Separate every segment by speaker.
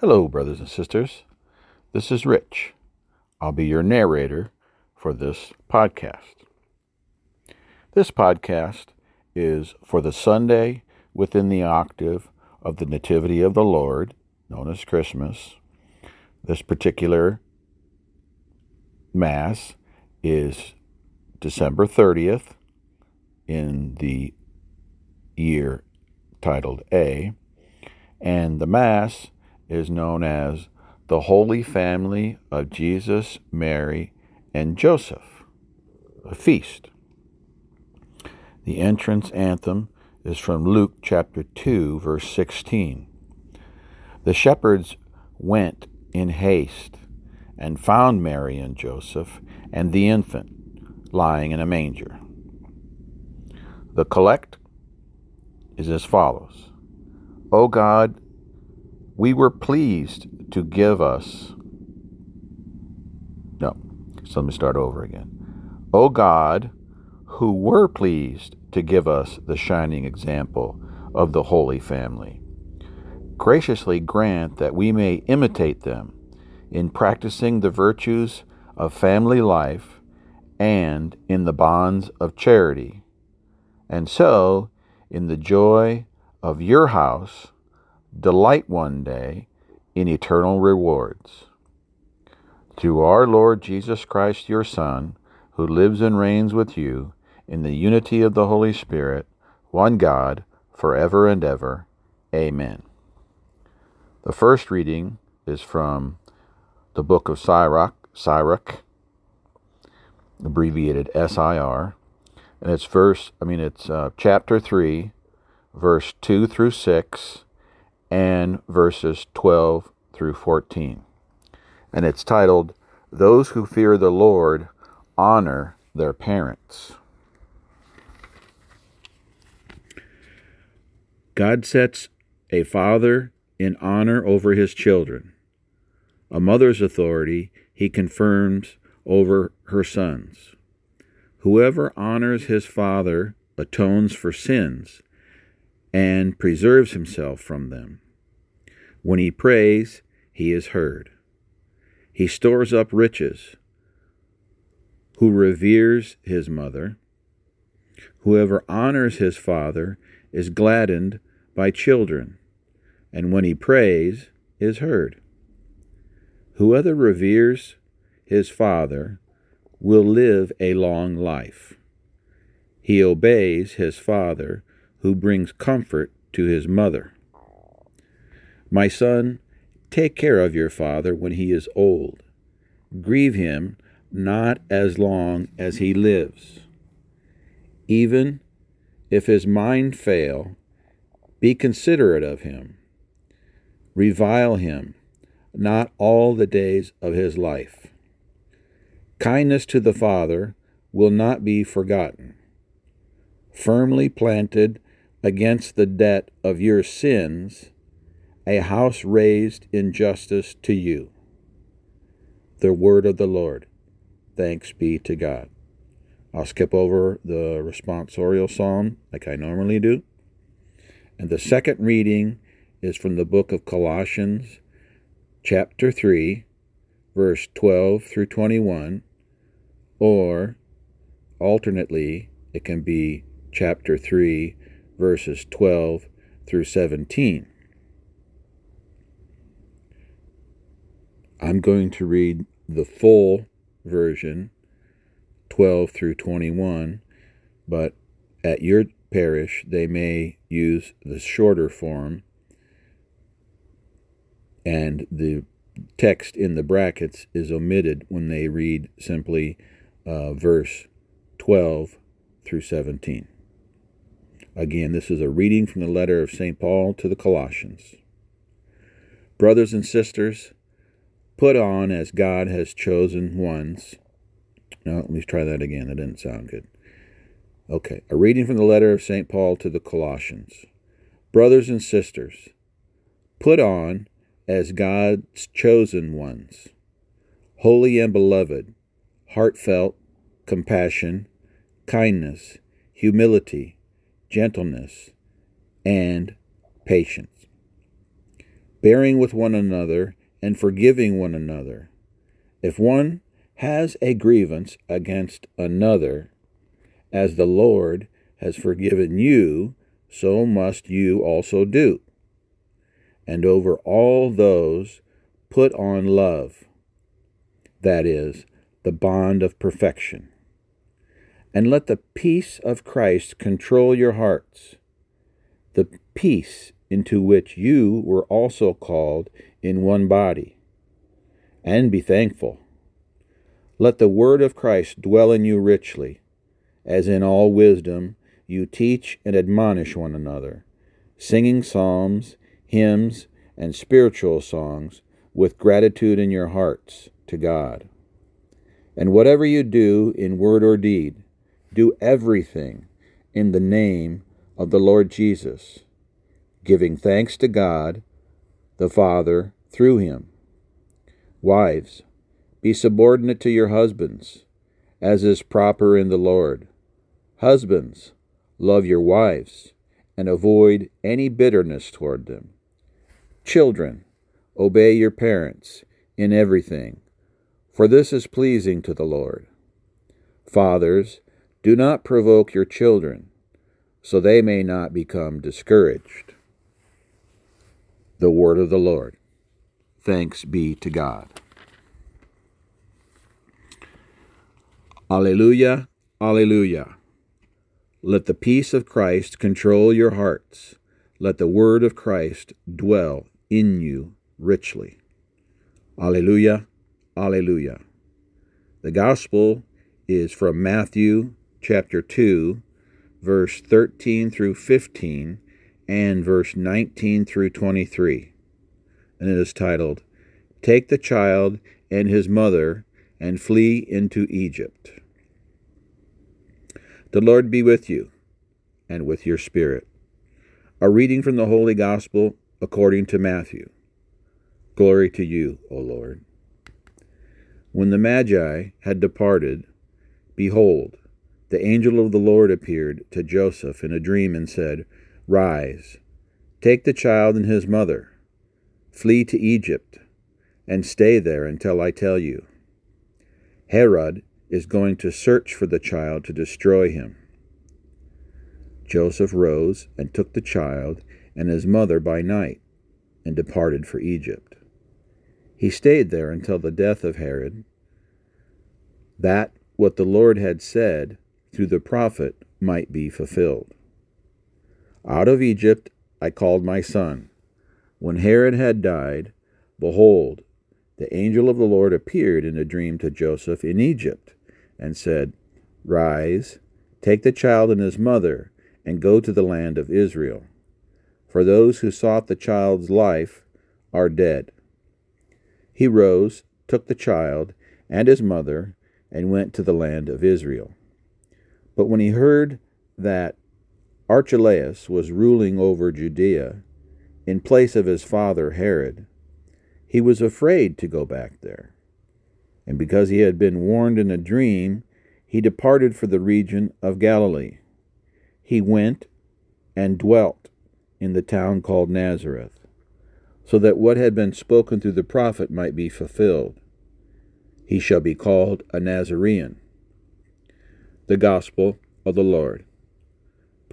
Speaker 1: Hello, brothers and sisters. This is Rich. I'll be your narrator for this podcast. This podcast is for the Sunday within the octave of the Nativity of the Lord, known as Christmas. This particular Mass is December 30th in the year titled A, and the Mass is known as the Holy Family of Jesus, Mary, and Joseph, a feast. The entrance anthem is from Luke chapter 2, verse 16. The shepherds went in haste and found Mary and Joseph and the infant lying in a manger. The collect is as follows O God, we were pleased to give us. No, so let me start over again. O God, who were pleased to give us the shining example of the Holy Family, graciously grant that we may imitate them in practicing the virtues of family life and in the bonds of charity, and so, in the joy of your house, delight one day in eternal rewards. Through our Lord Jesus Christ, your Son, who lives and reigns with you in the unity of the Holy Spirit, one God, forever and ever. Amen. The first reading is from the book of Sirach, Sirach, abbreviated SIR, and it's verse, I mean, it's uh, chapter 3, verse 2 through 6, and verses 12 through 14. And it's titled, Those Who Fear the Lord Honor Their Parents. God sets a father in honor over his children. A mother's authority he confirms over her sons. Whoever honors his father atones for sins and preserves himself from them. When he prays, he is heard. He stores up riches. Who reveres his mother, whoever honors his father, is gladdened by children, and when he prays, is heard. Whoever reveres his father will live a long life. He obeys his father who brings comfort to his mother. My son, take care of your father when he is old. Grieve him not as long as he lives. Even if his mind fail, be considerate of him. Revile him not all the days of his life. Kindness to the Father will not be forgotten. Firmly planted against the debt of your sins, a house raised in justice to you. The word of the Lord. Thanks be to God. I'll skip over the responsorial psalm like I normally do. And the second reading is from the book of Colossians, chapter 3, verse 12 through 21, or alternately, it can be chapter 3, verses 12 through 17. I'm going to read the full version, 12 through 21, but at your parish they may use the shorter form, and the text in the brackets is omitted when they read simply uh, verse 12 through 17. Again, this is a reading from the letter of St. Paul to the Colossians. Brothers and sisters, put on as God has chosen ones. No, let me try that again. That didn't sound good. Okay, a reading from the letter of St. Paul to the Colossians. Brothers and sisters, put on as God's chosen ones, holy and beloved, heartfelt, compassion, kindness, humility, gentleness, and patience. bearing with one another, and forgiving one another. If one has a grievance against another, as the Lord has forgiven you, so must you also do. And over all those put on love, that is, the bond of perfection. And let the peace of Christ control your hearts, the peace into which you were also called in one body. And be thankful. Let the word of Christ dwell in you richly, as in all wisdom you teach and admonish one another, singing psalms, hymns, and spiritual songs with gratitude in your hearts to God. And whatever you do in word or deed, do everything in the name of the Lord Jesus, giving thanks to God the Father through him. Wives, be subordinate to your husbands, as is proper in the Lord. Husbands, love your wives, and avoid any bitterness toward them. Children, obey your parents in everything, for this is pleasing to the Lord. Fathers, do not provoke your children, so they may not become discouraged. The Word of the Lord. Thanks be to God. Alleluia, Alleluia. Let the peace of Christ control your hearts. Let the word of Christ dwell in you richly. Alleluia, Alleluia. The gospel is from Matthew chapter 2, verse 13 through 15, and verse 19 through 23. And it is titled, Take the child and his mother and flee into Egypt. The Lord be with you and with your spirit. A reading from the Holy Gospel according to Matthew. Glory to you, O Lord. When the Magi had departed, behold, the angel of the Lord appeared to Joseph in a dream and said, Rise, take the child and his mother, flee to Egypt, and stay there until I tell you Herod is going to search for the child to destroy him. Joseph rose and took the child and his mother by night and departed for Egypt. He stayed there until the death of Herod, that what the Lord had said through the prophet might be fulfilled. Out of Egypt I called my son. When Herod had died, behold, the angel of the Lord appeared in a dream to Joseph in Egypt, and said, Rise, take the child and his mother, and go to the land of Israel. For those who sought the child's life are dead. He rose, took the child and his mother, and went to the land of Israel. But when he heard that Archelaus was ruling over Judea, in place of his father Herod, he was afraid to go back there. And because he had been warned in a dream, he departed for the region of Galilee. He went and dwelt in the town called Nazareth, so that what had been spoken through the prophet might be fulfilled. He shall be called a Nazarene. The Gospel of the Lord.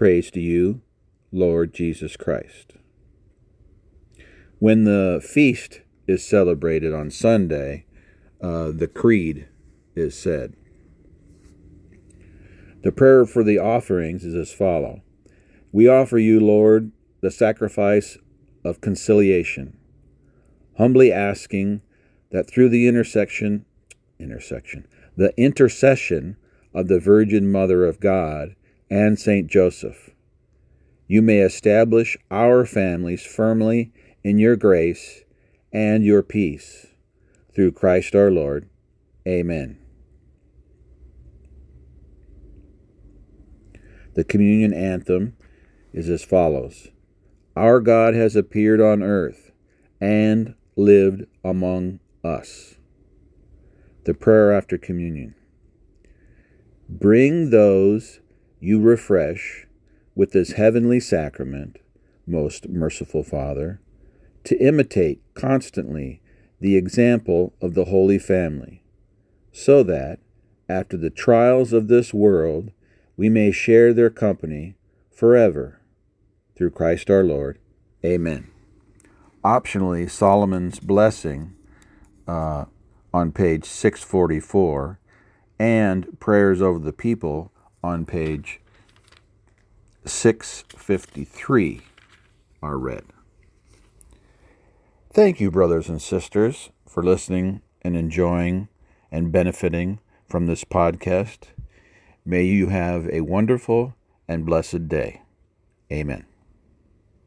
Speaker 1: Praise to you, Lord Jesus Christ. When the feast is celebrated on Sunday, uh, the creed is said. The prayer for the offerings is as follow: We offer you, Lord, the sacrifice of conciliation, humbly asking that through the intersection, intersection, the intercession of the Virgin Mother of God and Saint Joseph, you may establish our families firmly in your grace and your peace. Through Christ our Lord. Amen. The communion anthem is as follows Our God has appeared on earth and lived among us. The prayer after communion. Bring those you refresh with this heavenly sacrament, most merciful Father to imitate constantly the example of the Holy Family, so that, after the trials of this world, we may share their company forever. Through Christ our Lord. Amen. Optionally, Solomon's Blessing uh, on page 644 and Prayers over the People on page 653 are read. Thank you, brothers and sisters, for listening and enjoying and benefiting from this podcast. May you have a wonderful and blessed day. Amen.